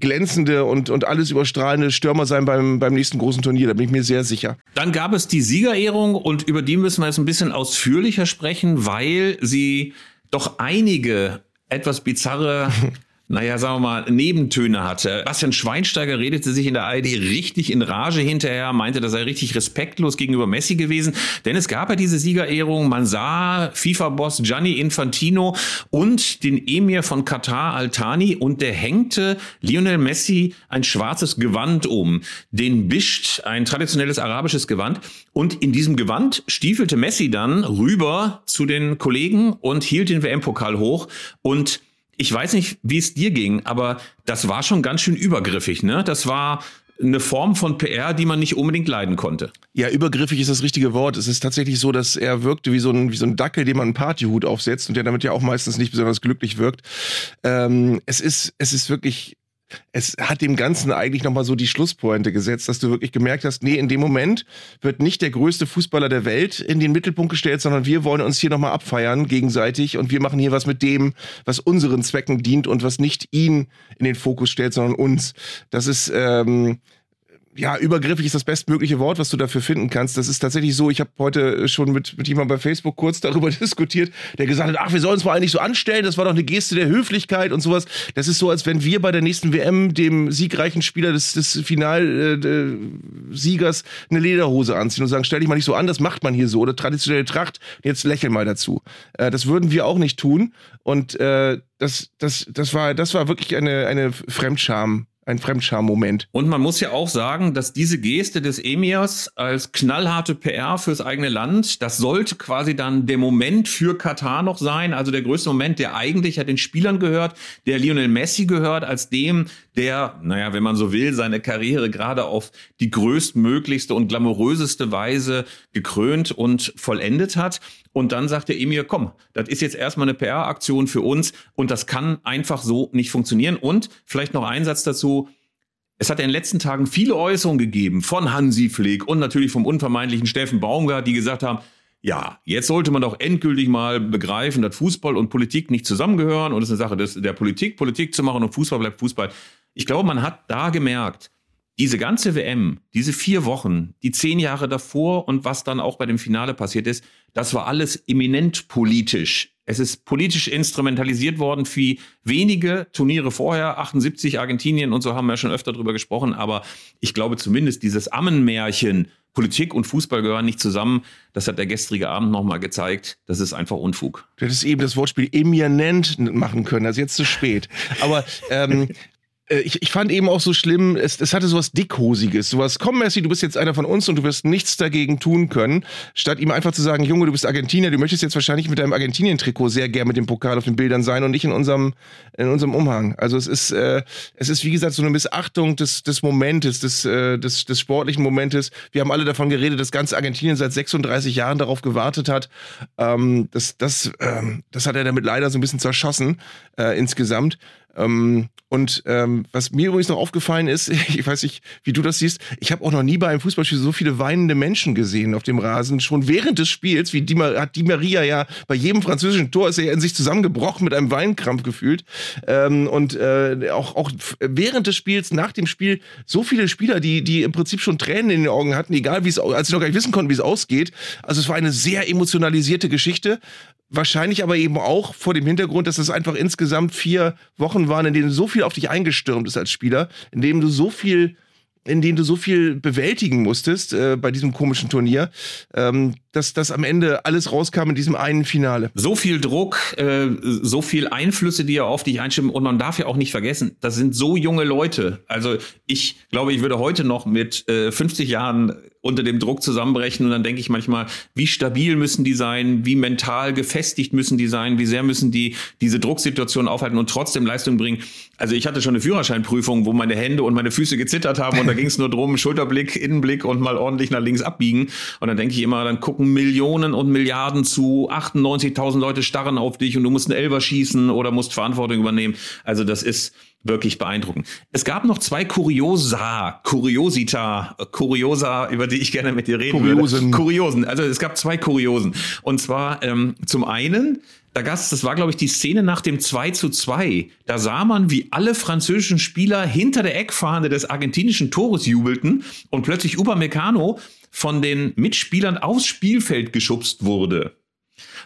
S2: glänzende und, und alles überstrahlende Stürmer sein beim, beim nächsten großen Turnier, da bin ich mir sehr sicher.
S1: Dann gab es die Siegerehrung und über die müssen wir jetzt ein bisschen ausführlicher sprechen, weil sie doch einige etwas bizarre [LAUGHS] naja, sagen wir mal, Nebentöne hatte. Bastian Schweinsteiger redete sich in der ARD richtig in Rage hinterher, meinte, das sei richtig respektlos gegenüber Messi gewesen. Denn es gab ja diese Siegerehrung, man sah FIFA-Boss Gianni Infantino und den Emir von Katar Al-Thani und der hängte Lionel Messi ein schwarzes Gewand um. Den bischt ein traditionelles arabisches Gewand und in diesem Gewand stiefelte Messi dann rüber zu den Kollegen und hielt den WM-Pokal hoch und ich weiß nicht, wie es dir ging, aber das war schon ganz schön übergriffig, ne? Das war eine Form von PR, die man nicht unbedingt leiden konnte.
S2: Ja, übergriffig ist das richtige Wort. Es ist tatsächlich so, dass er wirkte wie so ein, wie so ein Dackel, dem man einen Partyhut aufsetzt und der damit ja auch meistens nicht besonders glücklich wirkt. Ähm, es ist, es ist wirklich es hat dem Ganzen eigentlich nochmal so die Schlusspointe gesetzt, dass du wirklich gemerkt hast, nee, in dem Moment wird nicht der größte Fußballer der Welt in den Mittelpunkt gestellt, sondern wir wollen uns hier nochmal abfeiern gegenseitig und wir machen hier was mit dem, was unseren Zwecken dient und was nicht ihn in den Fokus stellt, sondern uns. Das ist, ähm, ja, übergriffig ist das bestmögliche Wort, was du dafür finden kannst. Das ist tatsächlich so. Ich habe heute schon mit, mit jemandem bei Facebook kurz [LAUGHS] darüber diskutiert, der gesagt hat, ach, wir sollen uns mal eigentlich so anstellen. Das war doch eine Geste der Höflichkeit und sowas. Das ist so, als wenn wir bei der nächsten WM dem siegreichen Spieler des, des Finalsiegers äh, eine Lederhose anziehen und sagen, stell dich mal nicht so an, das macht man hier so. Oder traditionelle Tracht, jetzt lächel mal dazu. Äh, das würden wir auch nicht tun. Und äh, das, das, das, war, das war wirklich eine, eine Fremdscham ein Fremdscham-Moment.
S1: Und man muss ja auch sagen, dass diese Geste des Emirs als knallharte PR fürs eigene Land, das sollte quasi dann der Moment für Katar noch sein, also der größte Moment, der eigentlich hat den Spielern gehört, der Lionel Messi gehört, als dem, der, naja, wenn man so will, seine Karriere gerade auf die größtmöglichste und glamouröseste Weise gekrönt und vollendet hat. Und dann sagt der Emir, komm, das ist jetzt erstmal eine PR-Aktion für uns und das kann einfach so nicht funktionieren. Und vielleicht noch ein Satz dazu. Es hat in den letzten Tagen viele Äußerungen gegeben von Hansi Flick und natürlich vom unvermeidlichen Steffen Baumgart, die gesagt haben, ja, jetzt sollte man doch endgültig mal begreifen, dass Fußball und Politik nicht zusammengehören und es ist eine Sache des, der Politik, Politik zu machen und Fußball bleibt Fußball. Ich glaube, man hat da gemerkt, diese ganze WM, diese vier Wochen, die zehn Jahre davor und was dann auch bei dem Finale passiert ist, das war alles eminent politisch. Es ist politisch instrumentalisiert worden wie wenige Turniere vorher, 78 Argentinien und so haben wir schon öfter drüber gesprochen, aber ich glaube zumindest dieses Ammenmärchen, Politik und Fußball gehören nicht zusammen, das hat der gestrige Abend nochmal gezeigt, das ist einfach Unfug.
S2: Du hättest eben das Wortspiel eminent machen können, also jetzt zu spät. Aber ähm, äh, [LAUGHS] ich, ich fand eben auch so schlimm, es, es hatte sowas Dickhosiges, sowas, komm Messi, du bist jetzt einer von uns und du wirst nichts dagegen tun können, statt ihm einfach zu sagen, Junge, du bist Argentinier, du möchtest jetzt wahrscheinlich mit deinem Argentinien-Trikot sehr gern mit dem Pokal auf den Bildern sein und nicht in unserem, in unserem Umhang. Also es ist, äh, es ist wie gesagt so eine Missachtung des, des Momentes, des, äh, des, des sportlichen Momentes. Wir haben alle davon geredet, dass ganz Argentinien seit 36 Jahren darauf gewartet hat. Ähm, das, das, ähm, das hat er damit leider so ein bisschen zerschossen äh, insgesamt. Ähm, und ähm, was mir übrigens noch aufgefallen ist, [LAUGHS] ich weiß nicht, wie du das siehst, ich habe auch noch nie bei einem Fußballspiel so viele weinende Menschen gesehen auf dem Rasen. Schon während des Spiels, wie die, hat die Maria ja bei jedem französischen Tor ist er ja in sich zusammengebrochen mit einem Weinkrampf gefühlt. Ähm, und äh, auch, auch während des Spiels, nach dem Spiel, so viele Spieler, die, die im Prinzip schon Tränen in den Augen hatten, egal wie es, als sie noch gar nicht wissen konnten, wie es ausgeht. Also es war eine sehr emotionalisierte Geschichte. Wahrscheinlich aber eben auch vor dem Hintergrund, dass es einfach insgesamt vier Wochen waren, in denen so viel auf dich eingestürmt ist als Spieler, in denen du so viel in denen du so viel bewältigen musstest äh, bei diesem komischen Turnier, ähm, dass das am Ende alles rauskam in diesem einen Finale.
S1: So viel Druck, äh, so viel Einflüsse, die ja auf dich einstimmen und man darf ja auch nicht vergessen, das sind so junge Leute. Also ich glaube, ich würde heute noch mit äh, 50 Jahren unter dem Druck zusammenbrechen. Und dann denke ich manchmal, wie stabil müssen die sein, wie mental gefestigt müssen die sein, wie sehr müssen die diese Drucksituation aufhalten und trotzdem Leistung bringen. Also ich hatte schon eine Führerscheinprüfung, wo meine Hände und meine Füße gezittert haben und da [LAUGHS] ging es nur drum, Schulterblick, Innenblick und mal ordentlich nach links abbiegen. Und dann denke ich immer, dann gucken Millionen und Milliarden zu, 98.000 Leute starren auf dich und du musst einen Elber schießen oder musst Verantwortung übernehmen. Also das ist wirklich beeindruckend. Es gab noch zwei Kuriosa, Kuriosita, Kuriosa, über die ich gerne mit dir reden
S2: Kuriosen.
S1: würde. Kuriosen. Also es gab zwei Kuriosen. Und zwar ähm, zum einen, da gab's, das war, glaube ich, die Szene nach dem 2 zu 2. Da sah man, wie alle französischen Spieler hinter der Eckfahne des argentinischen Tores jubelten und plötzlich Upamecano von den Mitspielern aufs Spielfeld geschubst wurde.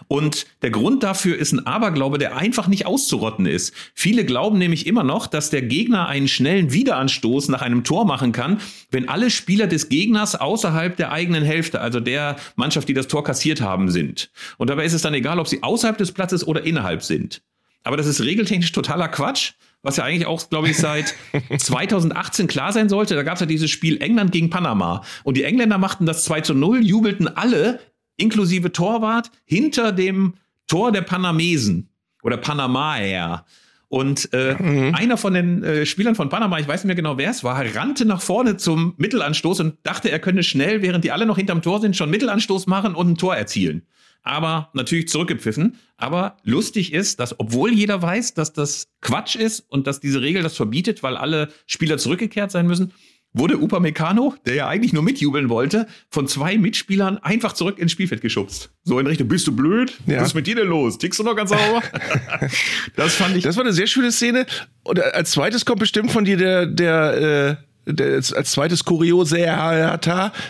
S1: Und der Grund dafür ist ein Aberglaube, der einfach nicht auszurotten ist. Viele glauben nämlich immer noch, dass der Gegner einen schnellen Wiederanstoß nach einem Tor machen kann, wenn alle Spieler des Gegners außerhalb der eigenen Hälfte, also der Mannschaft, die das Tor kassiert haben, sind. Und dabei ist es dann egal, ob sie außerhalb des Platzes oder innerhalb sind. Aber das ist regeltechnisch totaler Quatsch, was ja eigentlich auch, glaube ich, seit [LAUGHS] 2018 klar sein sollte. Da gab es ja dieses Spiel England gegen Panama. Und die Engländer machten das 2 zu 0, jubelten alle inklusive Torwart hinter dem Tor der Panamesen oder Panamaer. Und äh, mhm. einer von den äh, Spielern von Panama, ich weiß nicht mehr genau, wer es war, rannte nach vorne zum Mittelanstoß und dachte, er könne schnell, während die alle noch hinterm Tor sind, schon Mittelanstoß machen und ein Tor erzielen. Aber natürlich zurückgepfiffen. Aber lustig ist, dass obwohl jeder weiß, dass das Quatsch ist und dass diese Regel das verbietet, weil alle Spieler zurückgekehrt sein müssen, wurde Upamecano, der ja eigentlich nur mitjubeln wollte, von zwei Mitspielern einfach zurück ins Spielfeld geschubst. So in Richtung, bist du blöd? Ja. Was ist mit dir denn los? Tickst du noch ganz sauber? [LAUGHS]
S2: das fand ich. Das war eine sehr schöne Szene. Und als zweites kommt bestimmt von dir der, der, äh, der als zweites Kuriose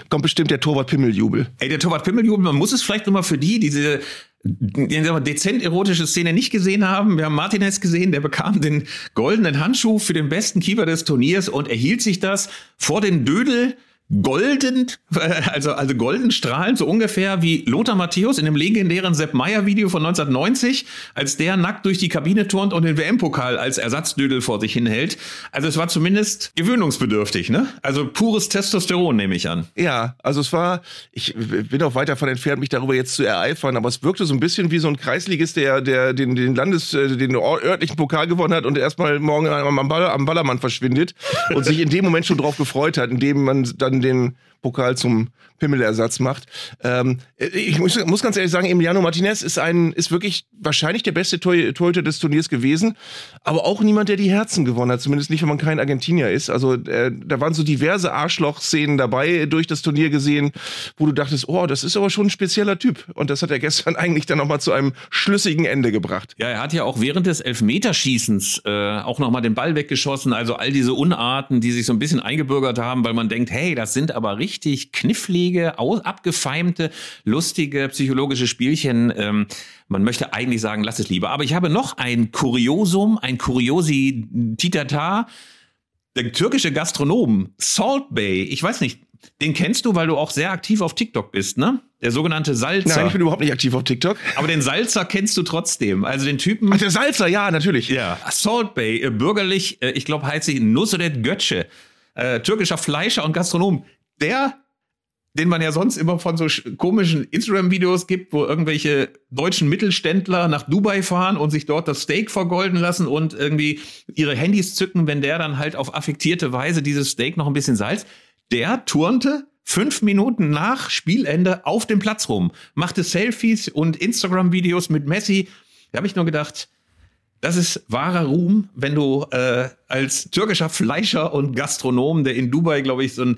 S2: kommt bestimmt der Torwart Pimmeljubel.
S1: Ey, der Torwart Pimmeljubel, man muss es vielleicht nochmal für die, diese dezent erotische Szene nicht gesehen haben. Wir haben Martinez gesehen, der bekam den goldenen Handschuh für den besten Keeper des Turniers und erhielt sich das vor den Dödel golden, [LAUGHS] also, also golden strahlen, so ungefähr wie Lothar Matthäus in dem legendären Sepp Meyer Video von 1990, als der nackt durch die Kabine turnt und den WM-Pokal als Ersatzdödel vor sich hinhält. Also es war zumindest gewöhnungsbedürftig, ne? Also pures Testosteron nehme ich an.
S2: Ja, also es war, ich bin auch weit davon entfernt, mich darüber jetzt zu ereifern, aber es wirkte so ein bisschen wie so ein Kreisligist, der, der den, den Landes, äh, den örtlichen Pokal gewonnen hat und erstmal morgen am, am Ballermann verschwindet und sich in dem Moment schon drauf gefreut hat, indem man dann den Pokal zum Pimmelersatz macht. Ähm, ich muss, muss, ganz ehrlich sagen, Emiliano Martinez ist ein, ist wirklich wahrscheinlich der beste Torhüter des Turniers gewesen, aber auch niemand, der die Herzen gewonnen hat, zumindest nicht, wenn man kein Argentinier ist. Also äh, da waren so diverse Arschloch-Szenen dabei durch das Turnier gesehen, wo du dachtest, oh, das ist aber schon ein spezieller Typ. Und das hat er gestern [LAUGHS] eigentlich dann nochmal zu einem schlüssigen Ende gebracht.
S1: Ja, er hat ja auch während des Elfmeterschießens äh, auch nochmal den Ball weggeschossen. Also all diese Unarten, die sich so ein bisschen eingebürgert haben, weil man denkt, hey, das sind aber richtig knifflige lustige, abgefeimte, lustige psychologische Spielchen. Ähm, man möchte eigentlich sagen, lass es lieber. Aber ich habe noch ein Kuriosum, ein Kuriosi Titata. Der türkische Gastronom Salt Bay, ich weiß nicht, Den kennst du, weil du auch sehr aktiv auf TikTok bist, ne? Der sogenannte Salzer.
S2: Nein, ich bin überhaupt nicht aktiv auf TikTok.
S1: Aber den Salzer kennst du trotzdem. Also den Typen.
S2: Ach, der Salzer, ja, natürlich.
S1: Ja. Salt Bay, äh, bürgerlich, äh, ich glaube, heißt sich Nusret Götze, äh, türkischer Fleischer und Gastronom. Der den man ja sonst immer von so komischen Instagram-Videos gibt, wo irgendwelche deutschen Mittelständler nach Dubai fahren und sich dort das Steak vergolden lassen und irgendwie ihre Handys zücken, wenn der dann halt auf affektierte Weise dieses Steak noch ein bisschen Salz. Der turnte fünf Minuten nach Spielende auf dem Platz rum, machte Selfies und Instagram-Videos mit Messi. Da habe ich nur gedacht, das ist wahrer Ruhm, wenn du äh, als türkischer Fleischer und Gastronom, der in Dubai, glaube ich, so ein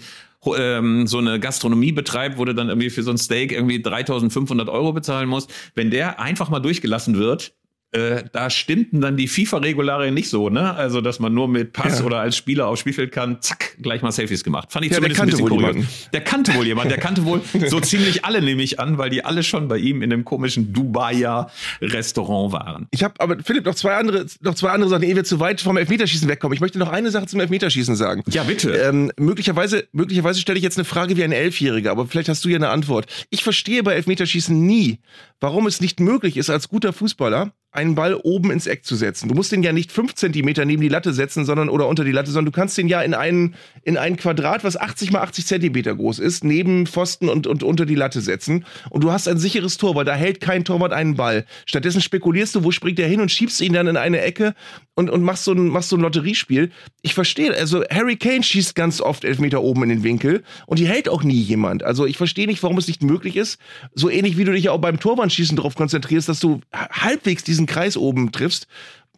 S1: ähm, so eine Gastronomie betreibt, wo du dann irgendwie für so ein Steak irgendwie 3500 Euro bezahlen musst, wenn der einfach mal durchgelassen wird, äh, da stimmten dann die FIFA-Regularien nicht so, ne? Also, dass man nur mit Pass ja. oder als Spieler aufs Spielfeld kann, zack, gleich mal Selfies gemacht. Fand ich ja, zumindest ein bisschen kurios. Der kannte wohl jemand, der kannte wohl [LAUGHS] so ziemlich alle, nehme ich an, weil die alle schon bei ihm in dem komischen Dubaier Restaurant waren.
S2: Ich habe aber, Philipp, noch zwei andere, noch zwei andere Sachen, ehe wir zu weit vom Elfmeterschießen wegkommen. Ich möchte noch eine Sache zum Elfmeterschießen sagen.
S1: Ja, bitte.
S2: Ähm, möglicherweise, möglicherweise stelle ich jetzt eine Frage wie ein Elfjähriger, aber vielleicht hast du ja eine Antwort. Ich verstehe bei Elfmeterschießen nie, warum es nicht möglich ist, als guter Fußballer einen Ball oben ins Eck zu setzen. Du musst den ja nicht fünf Zentimeter neben die Latte setzen, sondern oder unter die Latte, sondern du kannst den ja in einen, in ein Quadrat, was 80 mal 80 Zentimeter groß ist, neben Pfosten und, und unter die Latte setzen. Und du hast ein sicheres Tor, weil da hält kein Torwart einen Ball. Stattdessen spekulierst du, wo springt er hin und schiebst ihn dann in eine Ecke und, und machst, so ein, machst so ein Lotteriespiel. Ich verstehe, also Harry Kane schießt ganz oft elf Meter oben in den Winkel und die hält auch nie jemand. Also ich verstehe nicht, warum es nicht möglich ist, so ähnlich wie du dich ja auch beim Torwandschießen darauf konzentrierst, dass du halbwegs diesen Kreis oben triffst,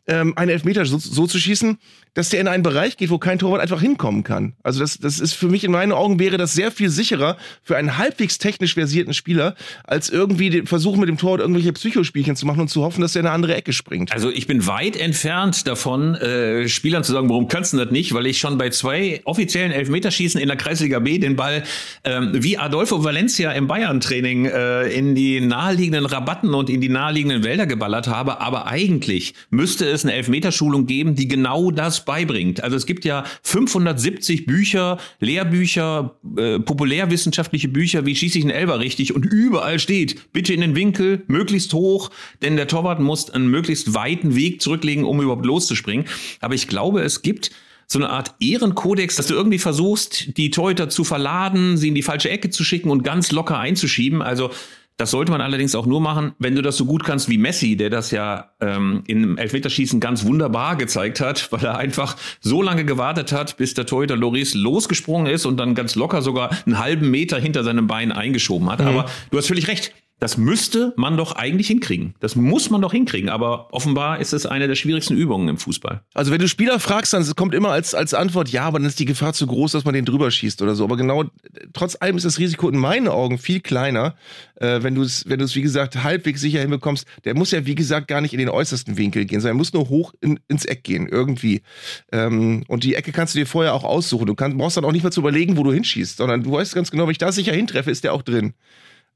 S2: ähm, einen Elfmeter so, so zu schießen, dass der in einen Bereich geht, wo kein Torwart einfach hinkommen kann. Also das, das ist für mich in meinen Augen wäre das sehr viel sicherer für einen halbwegs technisch versierten Spieler, als irgendwie den Versuch mit dem Torwart irgendwelche Psychospielchen zu machen und zu hoffen, dass er in eine andere Ecke springt.
S1: Also ich bin weit entfernt davon, äh, Spielern zu sagen, warum kannst du das nicht? Weil ich schon bei zwei offiziellen Elfmeterschießen in der Kreisliga B den Ball ähm, wie Adolfo Valencia im Bayern-Training äh, in die naheliegenden Rabatten und in die naheliegenden Wälder geballert habe. Aber eigentlich müsste es eine Elfmeterschulung geben, die genau das beibringt. Also es gibt ja 570 Bücher, Lehrbücher, äh, populärwissenschaftliche Bücher, wie schieße ich einen Elber richtig und überall steht, bitte in den Winkel, möglichst hoch, denn der Torwart muss einen möglichst weiten Weg zurücklegen, um überhaupt loszuspringen. Aber ich glaube, es gibt so eine Art Ehrenkodex, dass du irgendwie versuchst, die Torhüter zu verladen, sie in die falsche Ecke zu schicken und ganz locker einzuschieben. Also das sollte man allerdings auch nur machen, wenn du das so gut kannst wie Messi, der das ja ähm, im Elfmeterschießen ganz wunderbar gezeigt hat, weil er einfach so lange gewartet hat, bis der Torhüter Loris losgesprungen ist und dann ganz locker sogar einen halben Meter hinter seinem Bein eingeschoben hat. Mhm. Aber du hast völlig recht. Das müsste man doch eigentlich hinkriegen. Das muss man doch hinkriegen. Aber offenbar ist es eine der schwierigsten Übungen im Fußball.
S2: Also wenn du Spieler fragst, dann kommt immer als, als Antwort, ja, aber dann ist die Gefahr zu groß, dass man den drüber schießt oder so. Aber genau, trotz allem ist das Risiko in meinen Augen viel kleiner, äh, wenn du es, wenn wie gesagt, halbwegs sicher hinbekommst. Der muss ja, wie gesagt, gar nicht in den äußersten Winkel gehen, sondern er muss nur hoch in, ins Eck gehen, irgendwie. Ähm, und die Ecke kannst du dir vorher auch aussuchen. Du kannst, brauchst dann auch nicht mehr zu überlegen, wo du hinschießt, sondern du weißt ganz genau, wenn ich da sicher hintreffe, ist der auch drin.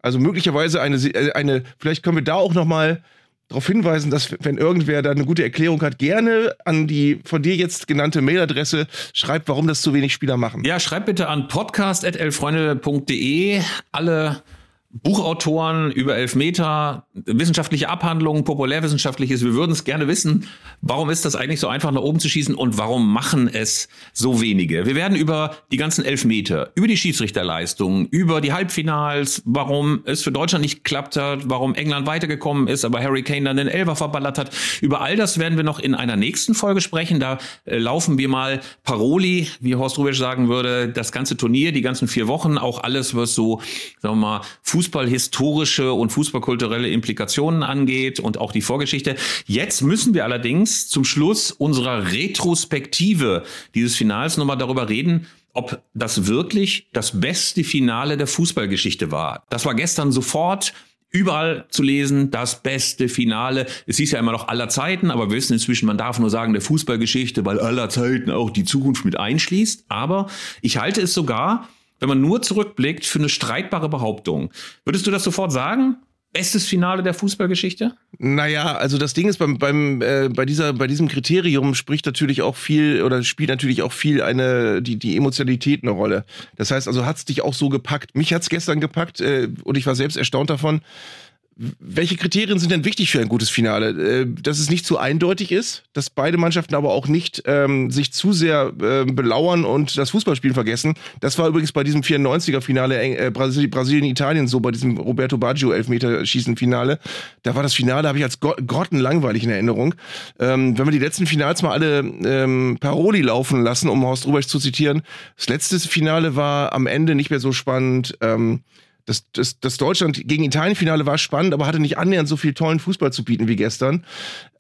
S2: Also möglicherweise eine, äh, eine, vielleicht können wir da auch noch mal darauf hinweisen, dass wenn irgendwer da eine gute Erklärung hat, gerne an die von dir jetzt genannte Mailadresse schreibt, warum das zu wenig Spieler machen.
S1: Ja, schreibt bitte an podcast.elfreunde.de alle Buchautoren über Elfmeter, wissenschaftliche Abhandlungen, populärwissenschaftliches. Wir würden es gerne wissen, warum ist das eigentlich so einfach nach oben zu schießen und warum machen es so wenige? Wir werden über die ganzen Elfmeter, über die Schiedsrichterleistungen, über die Halbfinals, warum es für Deutschland nicht klappt hat, warum England weitergekommen ist, aber Harry Kane dann den Elfer verballert hat. Über all das werden wir noch in einer nächsten Folge sprechen. Da äh, laufen wir mal Paroli, wie Horst Rubisch sagen würde, das ganze Turnier, die ganzen vier Wochen, auch alles, was so, sagen wir mal, fußballhistorische und fußballkulturelle Implikationen angeht und auch die Vorgeschichte. Jetzt müssen wir allerdings zum Schluss unserer Retrospektive dieses Finals nochmal darüber reden, ob das wirklich das beste Finale der Fußballgeschichte war. Das war gestern sofort überall zu lesen, das beste Finale. Es hieß ja immer noch aller Zeiten, aber wir wissen inzwischen, man darf nur sagen der Fußballgeschichte, weil aller Zeiten auch die Zukunft mit einschließt. Aber ich halte es sogar wenn man nur zurückblickt, für eine streitbare Behauptung. Würdest du das sofort sagen? Bestes Finale der Fußballgeschichte?
S2: Naja, also das Ding ist, beim, beim, äh, bei, dieser, bei diesem Kriterium spricht natürlich auch viel oder spielt natürlich auch viel eine, die, die Emotionalität eine Rolle. Das heißt also, hat es dich auch so gepackt. Mich hat es gestern gepackt äh, und ich war selbst erstaunt davon, welche Kriterien sind denn wichtig für ein gutes Finale? Äh, dass es nicht zu eindeutig ist, dass beide Mannschaften aber auch nicht ähm, sich zu sehr äh, belauern und das Fußballspielen vergessen. Das war übrigens bei diesem 94er-Finale äh, Brasilien-Italien so, bei diesem Roberto Baggio Elfmeterschießen-Finale. Da war das Finale, habe ich als grottenlangweilig in Erinnerung. Ähm, wenn wir die letzten Finals mal alle ähm, Paroli laufen lassen, um Horst Rubesch zu zitieren, das letzte Finale war am Ende nicht mehr so spannend. Ähm, das, das, das Deutschland gegen Italien-Finale war spannend, aber hatte nicht annähernd so viel tollen Fußball zu bieten wie gestern.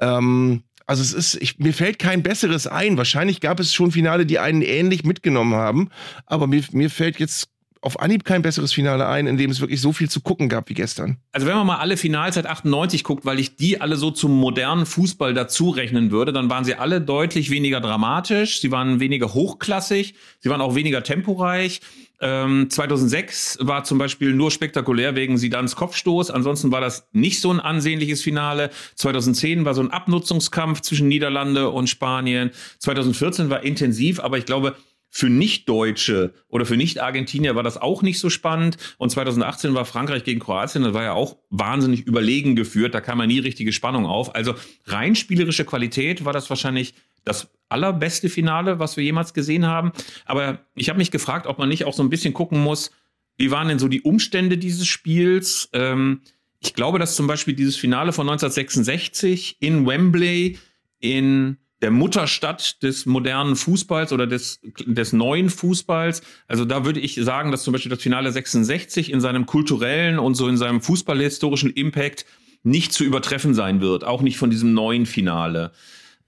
S2: Ähm, also es ist, ich, mir fällt kein besseres ein. Wahrscheinlich gab es schon Finale, die einen ähnlich mitgenommen haben, aber mir, mir fällt jetzt auf Anhieb kein besseres Finale ein, in dem es wirklich so viel zu gucken gab wie gestern.
S1: Also wenn man mal alle Finals seit 98 guckt, weil ich die alle so zum modernen Fußball dazu rechnen würde, dann waren sie alle deutlich weniger dramatisch, sie waren weniger hochklassig, sie waren auch weniger temporeich. Ähm, 2006 war zum Beispiel nur spektakulär wegen Sidans Kopfstoß. Ansonsten war das nicht so ein ansehnliches Finale. 2010 war so ein Abnutzungskampf zwischen Niederlande und Spanien. 2014 war intensiv, aber ich glaube, für Nicht-Deutsche oder für Nicht-Argentinier war das auch nicht so spannend. Und 2018 war Frankreich gegen Kroatien, das war ja auch wahnsinnig überlegen geführt. Da kam ja nie richtige Spannung auf. Also rein spielerische Qualität war das wahrscheinlich das allerbeste Finale, was wir jemals gesehen haben. Aber ich habe mich gefragt, ob man nicht auch so ein bisschen gucken muss, wie waren denn so die Umstände dieses Spiels? Ähm, ich glaube, dass zum Beispiel dieses Finale von 1966 in Wembley in der Mutterstadt des modernen Fußballs oder des, des neuen Fußballs. Also da würde ich sagen, dass zum Beispiel das Finale 66 in seinem kulturellen und so in seinem fußballhistorischen Impact nicht zu übertreffen sein wird, auch nicht von diesem neuen Finale.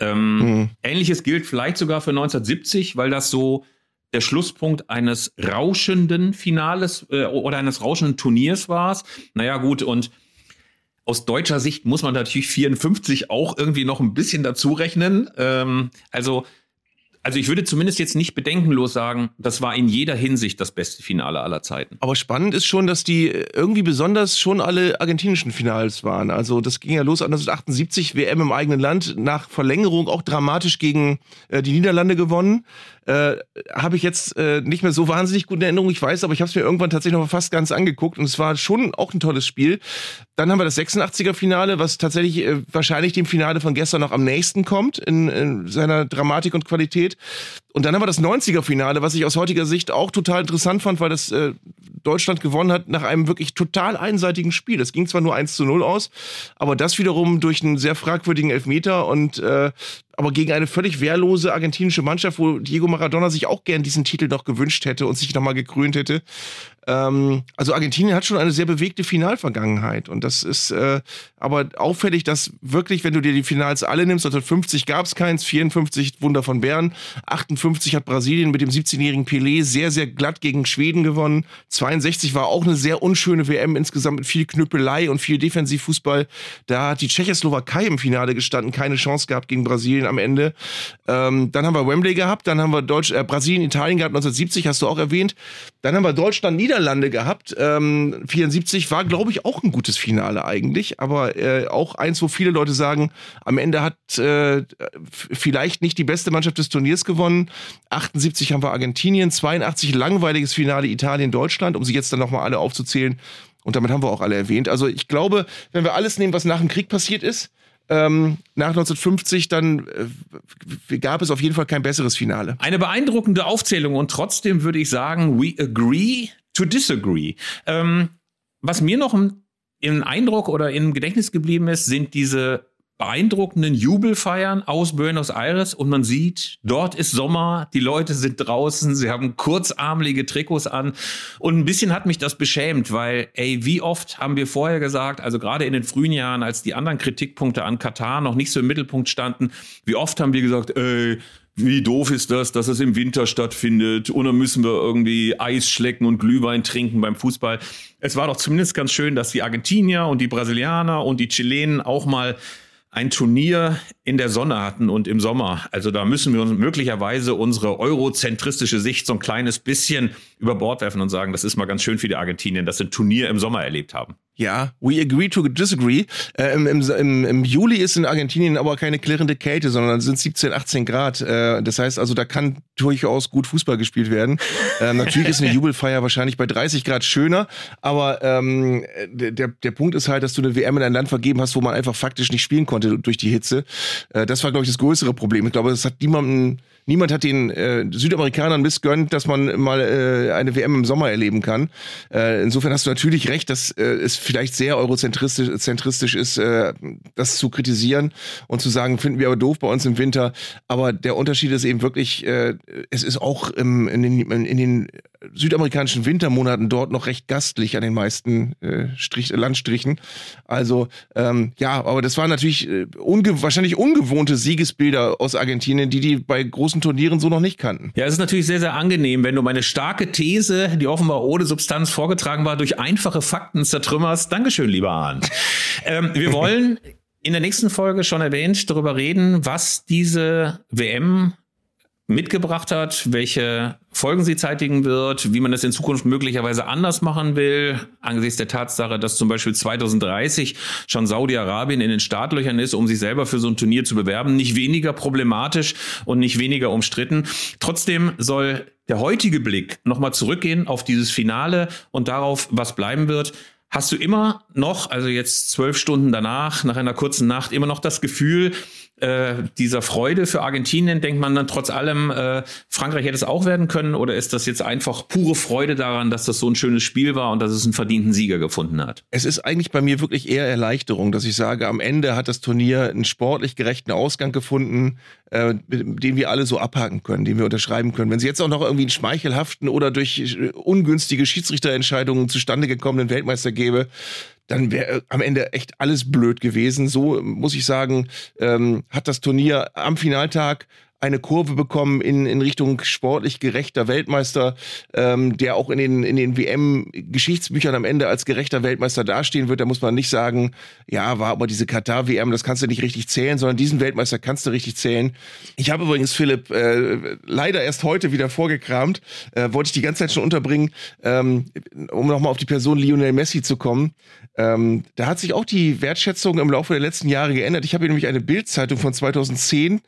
S1: Ähm, mhm. Ähnliches gilt vielleicht sogar für 1970, weil das so der Schlusspunkt eines rauschenden Finales äh, oder eines rauschenden Turniers war. Naja, gut, und aus deutscher Sicht muss man natürlich 54 auch irgendwie noch ein bisschen dazu rechnen. Ähm, also, also ich würde zumindest jetzt nicht bedenkenlos sagen, das war in jeder Hinsicht das beste Finale aller Zeiten.
S2: Aber spannend ist schon, dass die irgendwie besonders schon alle argentinischen Finals waren. Also das ging ja los 1978, WM im eigenen Land, nach Verlängerung auch dramatisch gegen äh, die Niederlande gewonnen äh, habe ich jetzt äh, nicht mehr so wahnsinnig gut in Erinnerung, ich weiß, aber ich habe es mir irgendwann tatsächlich noch fast ganz angeguckt und es war schon auch ein tolles Spiel. Dann haben wir das 86er Finale, was tatsächlich äh, wahrscheinlich dem Finale von gestern noch am nächsten kommt in, in seiner Dramatik und Qualität. Und dann haben wir das 90er Finale, was ich aus heutiger Sicht auch total interessant fand, weil das äh, Deutschland gewonnen hat nach einem wirklich total einseitigen Spiel. Das ging zwar nur 1 zu 0 aus, aber das wiederum durch einen sehr fragwürdigen Elfmeter und äh, aber gegen eine völlig wehrlose argentinische Mannschaft, wo Diego Maradona sich auch gern diesen Titel noch gewünscht hätte und sich nochmal gekrönt hätte. Ähm, also Argentinien hat schon eine sehr bewegte Finalvergangenheit und das ist äh, aber auffällig, dass wirklich, wenn du dir die Finals alle nimmst, 1950 gab es keins, 54 Wunder von Bern, 58 hat Brasilien mit dem 17-jährigen Pelé sehr, sehr glatt gegen Schweden gewonnen, 62 war auch eine sehr unschöne WM insgesamt mit viel Knüppelei und viel Defensivfußball. Da hat die Tschechoslowakei im Finale gestanden, keine Chance gehabt gegen Brasilien am Ende. Ähm, dann haben wir Wembley gehabt, dann haben wir Deutsch, äh, Brasilien, Italien gehabt, 1970 hast du auch erwähnt. Dann haben wir Deutschland, Niederlande Niederlande gehabt. Ähm, 74 war, glaube ich, auch ein gutes Finale eigentlich, aber äh, auch eins, wo viele Leute sagen, am Ende hat äh, vielleicht nicht die beste Mannschaft des Turniers gewonnen. 78 haben wir Argentinien, 82 langweiliges Finale Italien-Deutschland, um sie jetzt dann nochmal alle aufzuzählen. Und damit haben wir auch alle erwähnt. Also ich glaube, wenn wir alles nehmen, was nach dem Krieg passiert ist, ähm, nach 1950, dann äh, gab es auf jeden Fall kein besseres Finale.
S1: Eine beeindruckende Aufzählung und trotzdem würde ich sagen, we agree to disagree. Ähm, was mir noch im, Eindruck oder im Gedächtnis geblieben ist, sind diese beeindruckenden Jubelfeiern aus Buenos Aires und man sieht, dort ist Sommer, die Leute sind draußen, sie haben kurzarmelige Trikots an und ein bisschen hat mich das beschämt, weil, ey, wie oft haben wir vorher gesagt, also gerade in den frühen Jahren, als die anderen Kritikpunkte an Katar noch nicht so im Mittelpunkt standen, wie oft haben wir gesagt, ey, wie doof ist das, dass es im Winter stattfindet und dann müssen wir irgendwie Eis schlecken und Glühwein trinken beim Fußball. Es war doch zumindest ganz schön, dass die Argentinier und die Brasilianer und die Chilenen auch mal ein Turnier in der Sonne hatten und im Sommer. Also da müssen wir uns möglicherweise unsere eurozentristische Sicht so ein kleines bisschen über Bord werfen und sagen, das ist mal ganz schön für die Argentinien, dass sie ein Turnier im Sommer erlebt haben.
S2: Ja, we agree to disagree. Äh, im, im, im, Juli ist in Argentinien aber keine klirrende Kälte, sondern sind 17, 18 Grad. Äh, das heißt also, da kann durchaus gut Fußball gespielt werden. Äh, natürlich ist eine [LAUGHS] Jubelfeier wahrscheinlich bei 30 Grad schöner, aber ähm, der, der Punkt ist halt, dass du eine WM in ein Land vergeben hast, wo man einfach faktisch nicht spielen konnte durch die Hitze. Äh, das war, glaube ich, das größere Problem. Ich glaube, das hat niemanden niemand hat den äh, Südamerikanern missgönnt, dass man mal äh, eine WM im Sommer erleben kann. Insofern hast du natürlich recht, dass es vielleicht sehr eurozentristisch zentristisch ist, äh, das zu kritisieren und zu sagen, finden wir aber doof bei uns im Winter. Aber der Unterschied ist eben wirklich, äh, es ist auch im, in, den, in den südamerikanischen Wintermonaten dort noch recht gastlich an den meisten äh, Strich, Landstrichen. Also ähm, ja, aber das waren natürlich äh, unge wahrscheinlich ungewohnte Siegesbilder aus Argentinien, die die bei großen Turnieren so noch nicht kannten.
S1: Ja, es ist natürlich sehr, sehr angenehm, wenn du meine starke These, die offenbar ohne Substanz vorgetragen war, durch einfache Fakten zertrümmerst. Dankeschön, lieber Arndt. [LAUGHS] ähm, wir wollen in der nächsten Folge schon erwähnt darüber reden, was diese WM mitgebracht hat, welche Folgen sie zeitigen wird, wie man das in Zukunft möglicherweise anders machen will, angesichts der Tatsache, dass zum Beispiel 2030 schon Saudi-Arabien in den Startlöchern ist, um sich selber für so ein Turnier zu bewerben, nicht weniger problematisch und nicht weniger umstritten. Trotzdem soll der heutige Blick nochmal zurückgehen auf dieses Finale und darauf, was bleiben wird. Hast du immer noch, also jetzt zwölf Stunden danach, nach einer kurzen Nacht, immer noch das Gefühl, äh, dieser Freude für Argentinien denkt man dann trotz allem, äh, Frankreich hätte es auch werden können? Oder ist das jetzt einfach pure Freude daran, dass das so ein schönes Spiel war und dass es einen verdienten Sieger gefunden hat?
S2: Es ist eigentlich bei mir wirklich eher Erleichterung, dass ich sage, am Ende hat das Turnier einen sportlich gerechten Ausgang gefunden, äh, den wir alle so abhaken können, den wir unterschreiben können. Wenn sie jetzt auch noch irgendwie einen schmeichelhaften oder durch äh, ungünstige Schiedsrichterentscheidungen zustande gekommenen Weltmeister gäbe, dann wäre äh, am Ende echt alles blöd gewesen. So muss ich sagen, ähm, hat das Turnier am Finaltag eine Kurve bekommen in, in Richtung sportlich gerechter Weltmeister, ähm, der auch in den, in den WM-Geschichtsbüchern am Ende als gerechter Weltmeister dastehen wird. Da muss man nicht sagen, ja, war aber diese Katar-WM, das kannst du nicht richtig zählen, sondern diesen Weltmeister kannst du richtig zählen. Ich habe übrigens, Philipp, äh, leider erst heute wieder vorgekramt, äh, wollte ich die ganze Zeit schon unterbringen, ähm, um nochmal auf die Person Lionel Messi zu kommen. Ähm, da hat sich auch die Wertschätzung im Laufe der letzten Jahre geändert. Ich habe hier nämlich eine Bildzeitung von 2010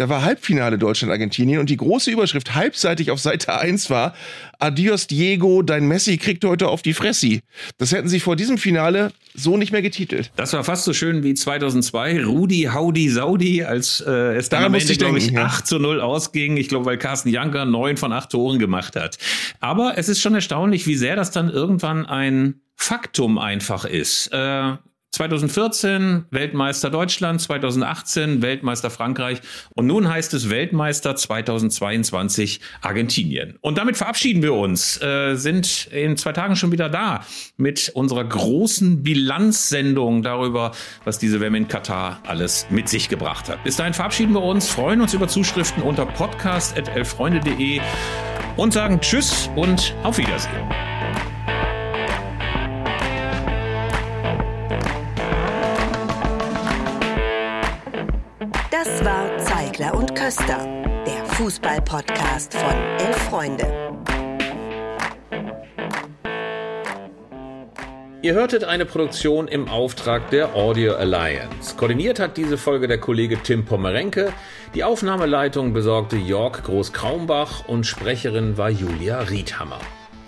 S2: da war Halbfinale Deutschland-Argentinien und die große Überschrift halbseitig auf Seite 1 war Adios Diego, dein Messi kriegt heute auf die Fressi. Das hätten sie vor diesem Finale so nicht mehr getitelt.
S1: Das war fast so schön wie 2002, Rudi Haudi Saudi, als äh, es dann Daran am Ende, glaube ich, ja. 8 zu 0 ausging. Ich glaube, weil Carsten Janker neun von acht Toren gemacht hat. Aber es ist schon erstaunlich, wie sehr das dann irgendwann ein Faktum einfach ist. Äh, 2014 Weltmeister Deutschland, 2018 Weltmeister Frankreich und nun heißt es Weltmeister 2022 Argentinien. Und damit verabschieden wir uns, äh, sind in zwei Tagen schon wieder da mit unserer großen Bilanzsendung darüber, was diese WM in Katar alles mit sich gebracht hat. Bis dahin verabschieden wir uns, freuen uns über Zuschriften unter podcast.elfreunde.de und sagen Tschüss und auf Wiedersehen.
S4: Das war Zeigler und Köster, der Fußball-Podcast von Elf Freunde.
S1: Ihr hörtet eine Produktion im Auftrag der Audio Alliance. Koordiniert hat diese Folge der Kollege Tim Pommerenke. Die Aufnahmeleitung besorgte Jörg Groß-Kraumbach und Sprecherin war Julia Riedhammer.